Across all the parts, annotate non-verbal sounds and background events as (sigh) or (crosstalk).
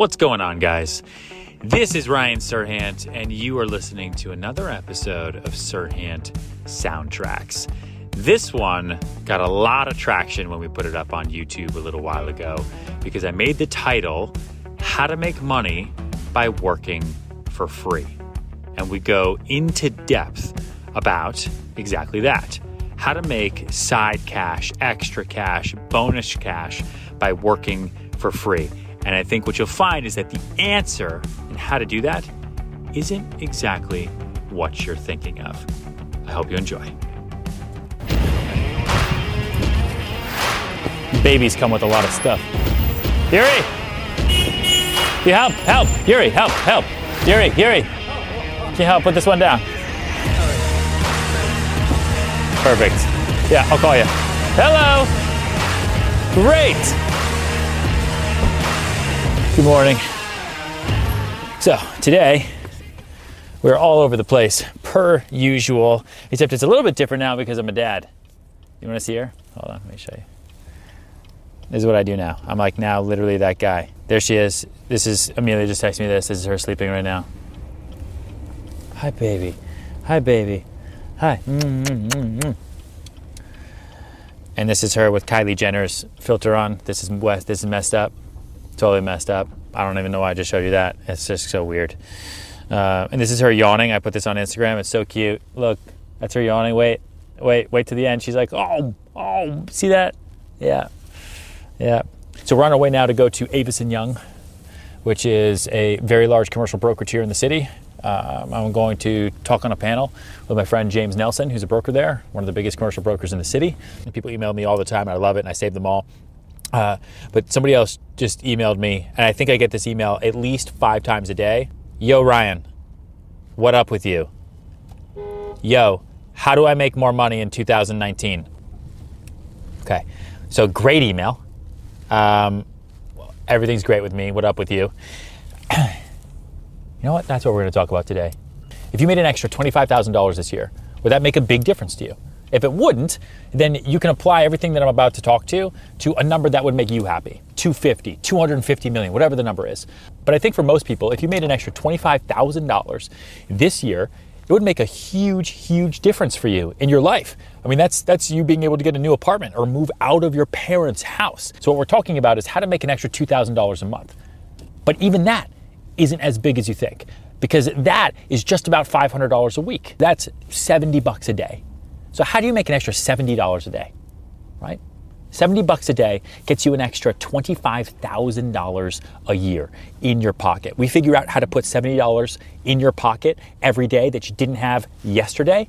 What's going on, guys? This is Ryan Serhant, and you are listening to another episode of Serhant Soundtracks. This one got a lot of traction when we put it up on YouTube a little while ago because I made the title How to Make Money by Working for Free. And we go into depth about exactly that how to make side cash, extra cash, bonus cash by working for free. And I think what you'll find is that the answer and how to do that isn't exactly what you're thinking of. I hope you enjoy. Babies come with a lot of stuff. Yuri! You help, help, Yuri, help, help. Yuri, Yuri. Can you help put this one down? Perfect. Yeah, I'll call you. Hello! Great! Good morning. So, today, we're all over the place, per usual, except it's a little bit different now because I'm a dad. You want to see her? Hold on, let me show you. This is what I do now. I'm like now literally that guy. There she is. This is Amelia just texted me this. This is her sleeping right now. Hi, baby. Hi, baby. Hi. Mm-mm-mm-mm. And this is her with Kylie Jenner's filter on. This is west. This is messed up. Totally messed up. I don't even know why I just showed you that. It's just so weird. Uh, and this is her yawning. I put this on Instagram. It's so cute. Look, that's her yawning. Wait, wait, wait to the end. She's like, oh, oh, see that? Yeah, yeah. So we're on our way now to go to Avison Young, which is a very large commercial brokerage here in the city. Um, I'm going to talk on a panel with my friend James Nelson, who's a broker there, one of the biggest commercial brokers in the city. And people email me all the time. I love it, and I save them all. Uh, but somebody else just emailed me, and I think I get this email at least five times a day. Yo, Ryan, what up with you? Yo, how do I make more money in 2019? Okay, so great email. Um, everything's great with me. What up with you? (clears throat) You know what? That's what we're going to talk about today. If you made an extra $25,000 this year, would that make a big difference to you? If it wouldn't, then you can apply everything that I'm about to talk to to a number that would make you happy 250, 250 million, whatever the number is. But I think for most people, if you made an extra $25,000 this year, it would make a huge, huge difference for you in your life. I mean, that's that's you being able to get a new apartment or move out of your parents' house. So what we're talking about is how to make an extra $2,000 a month. But even that isn't as big as you think because that is just about $500 a week. That's 70 bucks a day. So how do you make an extra $70 a day? Right? 70 bucks a day gets you an extra $25,000 a year in your pocket. We figure out how to put $70 in your pocket every day that you didn't have yesterday,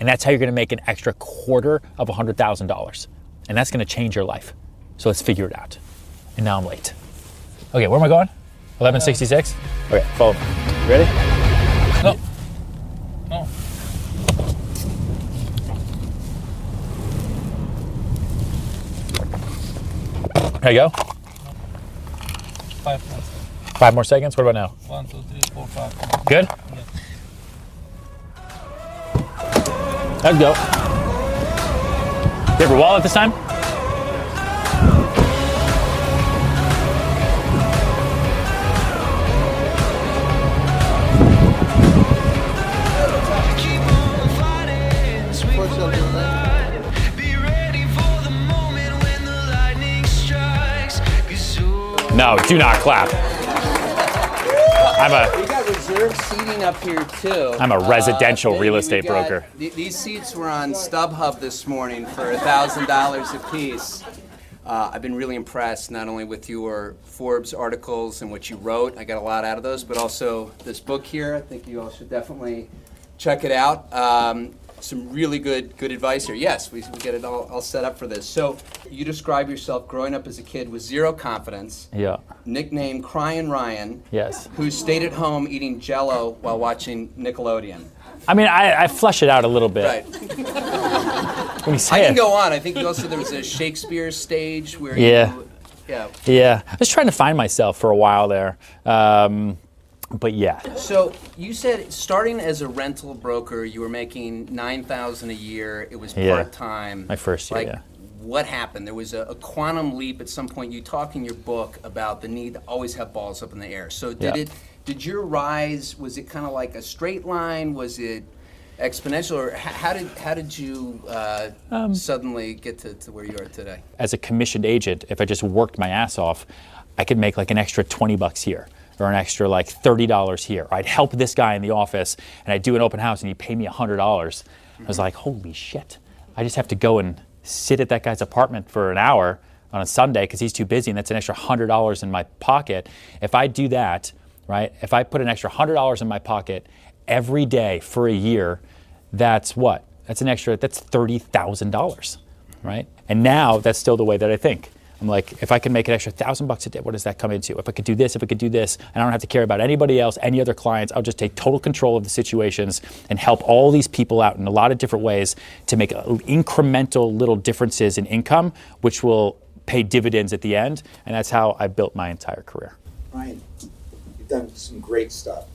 and that's how you're going to make an extra quarter of $100,000. And that's going to change your life. So let's figure it out. And now I'm late. Okay, where am I going? 1166? Okay, follow me. You ready? There you go. Five more. Five more seconds. What about now? One, two, three, four, five. Good? Let's go. You have your wallet this time? No, do not clap. I'm a We got reserved seating up here too. I'm a residential Uh, real estate got- broker. th- these seats were on StubHub this morning for thousand dollars a piece. Uh, I've been really impressed not only with your Forbes articles and what you wrote. I got a lot out of those, but also this book here. I think you all should definitely check it out. Um, some really good good advice here. Yes, we, we get it all, all set up for this. So you describe yourself growing up as a kid with zero confidence, yeah. nicknamed Crying Ryan Yes. who stayed at home eating Jello while watching Nickelodeon. I mean, I, I flush it out a little bit Right. (laughs) when you I can it. go on. I think also there was a Shakespeare stage where Yeah. you, yeah. Yeah, I was trying to find myself for a while there, um, but yeah, So you said starting as a rental broker, you were making nine thousand a year. It was Yeah. part time. My first year, Like, yeah. what happened. There was a, a quantum leap at some point. You talk in your book about the need to always have balls up in the air. So did Yeah. it? Did your rise? Was it kind of like a straight line? Was it exponential, or h- how did how did you uh, Um, suddenly get to, to where you are today? as a commissioned agent, if I just worked my ass off, I could make like an extra 20 bucks here or an extra like $30 here. I'd help this guy in the office and I'd do an open house and he'd pay me $100. I was mm-hmm. like, holy shit. I just have to go and sit at that guy's apartment for an hour on a Sunday because he's too busy and that's an extra $100 in my pocket. If I do that, right, if I put an extra $100 in my pocket every day for a year, that's what? That's an extra, that's $30,000 right? And now that's still the way that I think. I'm like, if I can make an extra thousand bucks a day, what does that come into? If I could do this, if I could do this, and I don't have to care about anybody else, any other clients, I'll just take total control of the situations and help all these people out in a lot of different ways to make incremental little differences in income, which will pay dividends at the end. And that's how I built my entire career. Ryan, you've done some great stuff.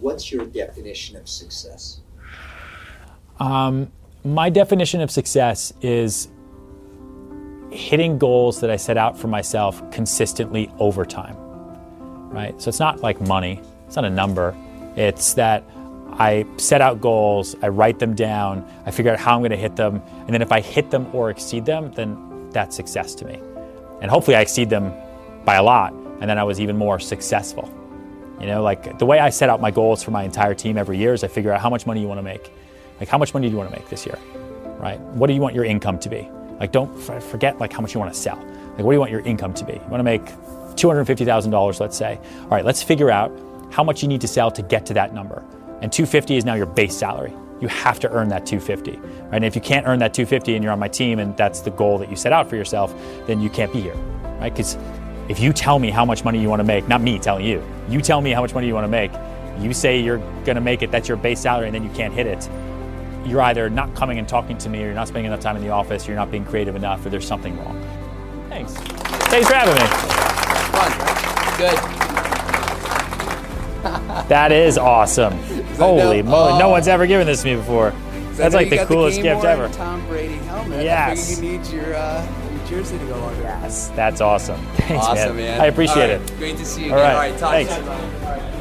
What's your definition of success? Um, my definition of success is hitting goals that I set out for myself consistently over time. Right? So it's not like money, it's not a number. It's that I set out goals, I write them down, I figure out how I'm going to hit them, and then if I hit them or exceed them, then that's success to me. And hopefully I exceed them by a lot, and then I was even more successful. You know, like the way I set out my goals for my entire team every year is I figure out how much money you want to make. Like how much money do you want to make this year? Right? What do you want your income to be? Like don't forget like how much you want to sell. Like what do you want your income to be? You want to make $250,000 let's say. All right, let's figure out how much you need to sell to get to that number. And 250 is now your base salary. You have to earn that 250. Right? And if you can't earn that 250 and you're on my team and that's the goal that you set out for yourself, then you can't be here. Right? Cuz if you tell me how much money you want to make, not me telling you, you tell me how much money you want to make, you say you're going to make it, that's your base salary, and then you can't hit it, you're either not coming and talking to me, or you're not spending enough time in the office, or you're not being creative enough, or there's something wrong. Thanks. Thanks for having me. Fun. Good. (laughs) That is awesome. Holy no- moly, no oh. one's ever given this to me before. That's like the coolest Game gift ever. Tom Brady helmet. Yes. I you need your, uh, your jersey to go on. Yes, that's awesome. (laughs) Thanks, Awesome, man. I appreciate All right, it. Great to see you All again. right, All right, thanks.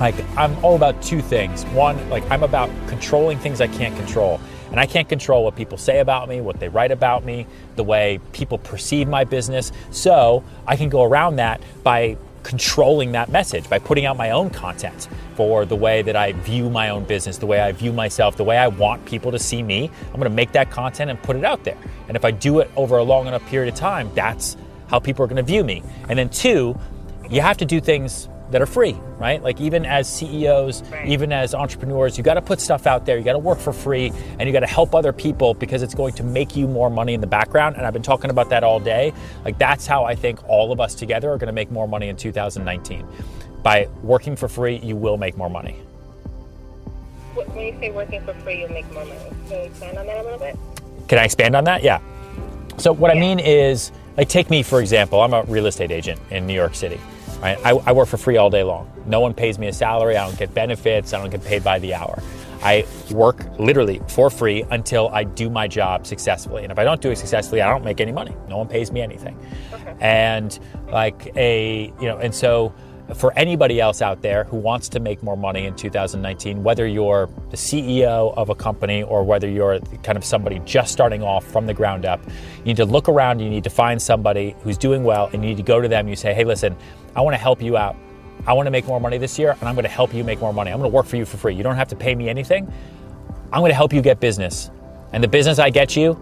Like I'm all about two things. One, like I'm about controlling things I can't control. And I can't control what people say about me, what they write about me, the way people perceive my business. So I can go around that by controlling that message, by putting out my own content for the way that I view my own business, the way I view myself, the way I want people to see me. I'm gonna make that content and put it out there. And if I do it over a long enough period of time, that's how people are gonna view me. And then two, you have to do things that are free, right? Like even as CEOs, even as entrepreneurs, you got to put stuff out there. You got to work for free and you got to help other people because it's going to make you more money in the background. And I've been talking about that all day. Like that's how I think all of us together are going to make more money in 2019. By working for free, you will make more money. When you say working for free, you'll make more money. Can you expand on that a little bit? Can I expand on that? Yeah. So what I mean is, like, take me for example. I'm a real estate agent in New York City. Right? I, I work for free all day long. No one pays me a salary. I don't get benefits. I don't get paid by the hour. I work literally for free until I do my job successfully. And if I don't do it successfully, I don't make any money. No one pays me anything. And like a, you know, and so for anybody else out there who wants to make more money in 2019, whether you're the CEO of a company or whether you're kind of somebody just starting off from the ground up, you need to look around, you need to find somebody who's doing well, and you need to go to them. You say, hey, listen, I want to help you out. I want to make more money this year, and I'm going to help you make more money. I'm going to work for you for free. You don't have to pay me anything. I'm going to help you get business. And the business I get you,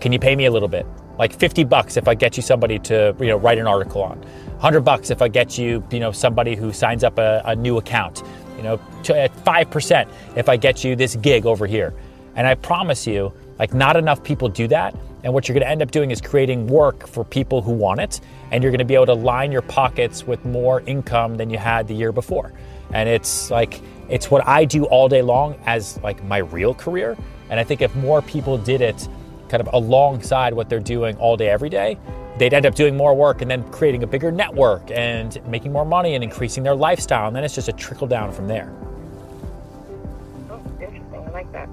can you pay me a little bit? Like 50 bucks if I get you somebody to, you know, write an article on. 100 bucks if I get you, you know, somebody who signs up a, a new account. You know, at 5% if I get you this gig over here. And I promise you, like not enough people do that. And what you're going to end up doing is creating work for people who want it, and you're going to be able to line your pockets with more income than you had the year before. And it's like it's what I do all day long as like my real career. And I think if more people did it kind of alongside what they're doing all day every day, they'd end up doing more work and then creating a bigger network and making more money and increasing their lifestyle. And then it's just a trickle down from there. Oh, interesting. I like that.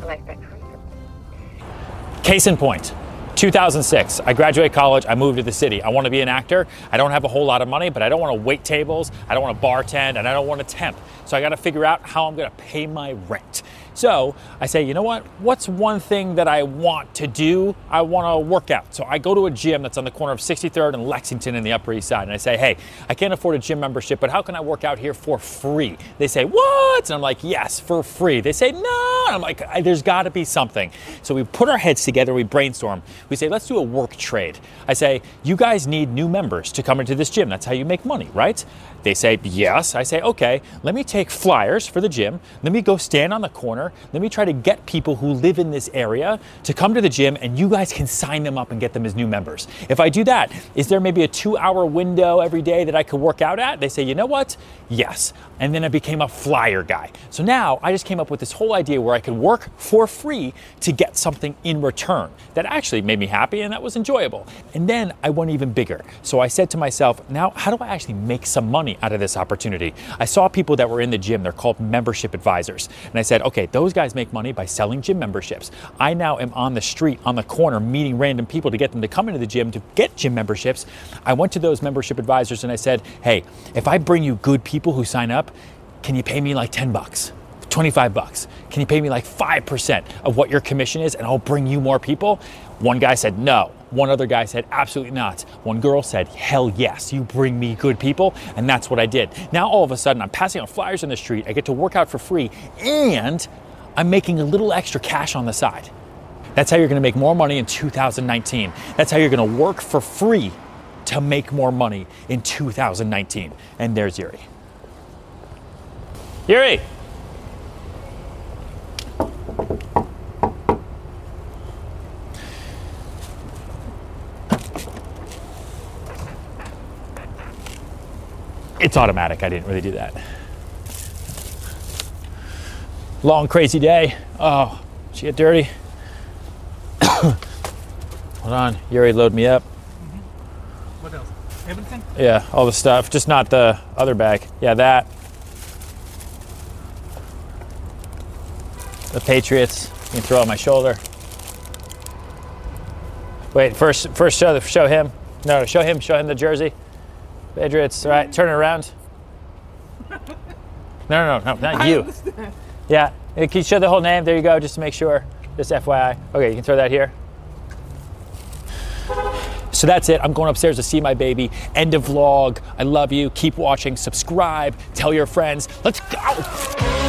I like that concept. Case in point. 2006, I graduate college, I moved to the city. I want to be an actor. I don't have a whole lot of money, but I don't want to wait tables, I don't want to bartend, and I don't want to temp. So I got to figure out how I'm going to pay my rent. So I say, you know what? What's one thing that I want to do? I want to work out. So I go to a gym that's on the corner of 63rd and Lexington in the Upper East Side. And I say, hey, I can't afford a gym membership, but how can I work out here for free? They say, what? And I'm like, yes, for free. They say, no. And I'm like, there's got to be something. So we put our heads together, we brainstorm. We say, let's do a work trade. I say, you guys need new members to come into this gym. That's how you make money, right? They say, yes. I say, okay, let me take flyers for the gym. Let me go stand on the corner. Let me try to get people who live in this area to come to the gym and you guys can sign them up and get them as new members. If I do that, is there maybe a two hour window every day that I could work out at? They say, you know what? Yes. And then I became a flyer guy. So now I just came up with this whole idea where I could work for free to get something in return that actually made me happy and that was enjoyable. And then I went even bigger. So I said to myself, now how do I actually make some money out of this opportunity? I saw people that were in the gym, they're called membership advisors. And I said, okay, those guys make money by selling gym memberships. I now am on the street, on the corner, meeting random people to get them to come into the gym to get gym memberships. I went to those membership advisors and I said, hey, if I bring you good people who sign up, can you pay me like 10 bucks? 25 bucks. Can you pay me like 5% of what your commission is and I'll bring you more people? One guy said no. One other guy said absolutely not. One girl said, hell yes, you bring me good people. And that's what I did. Now all of a sudden I'm passing out flyers in the street. I get to work out for free and I'm making a little extra cash on the side. That's how you're gonna make more money in 2019. That's how you're gonna work for free to make more money in 2019. And there's Yuri. Yuri! It's automatic. I didn't really do that. Long, crazy day. Oh, she get dirty. (coughs) Hold on. Yuri, load me up. What else? Everything? Yeah, all the stuff. Just not the other bag. Yeah, that. The Patriots. You can throw on my shoulder. Wait, first, first show the, show him. No, show him. Show him the jersey. Patriots. All right, turn it around. (laughs) No, no, no, no not you. Yeah, can you show the whole name? There you go, just to make sure. Just FYI. Okay, you can throw that here. So that's it. I'm going upstairs to see my baby. End of vlog. I love you. Keep watching. Subscribe. Tell your friends. Let's go.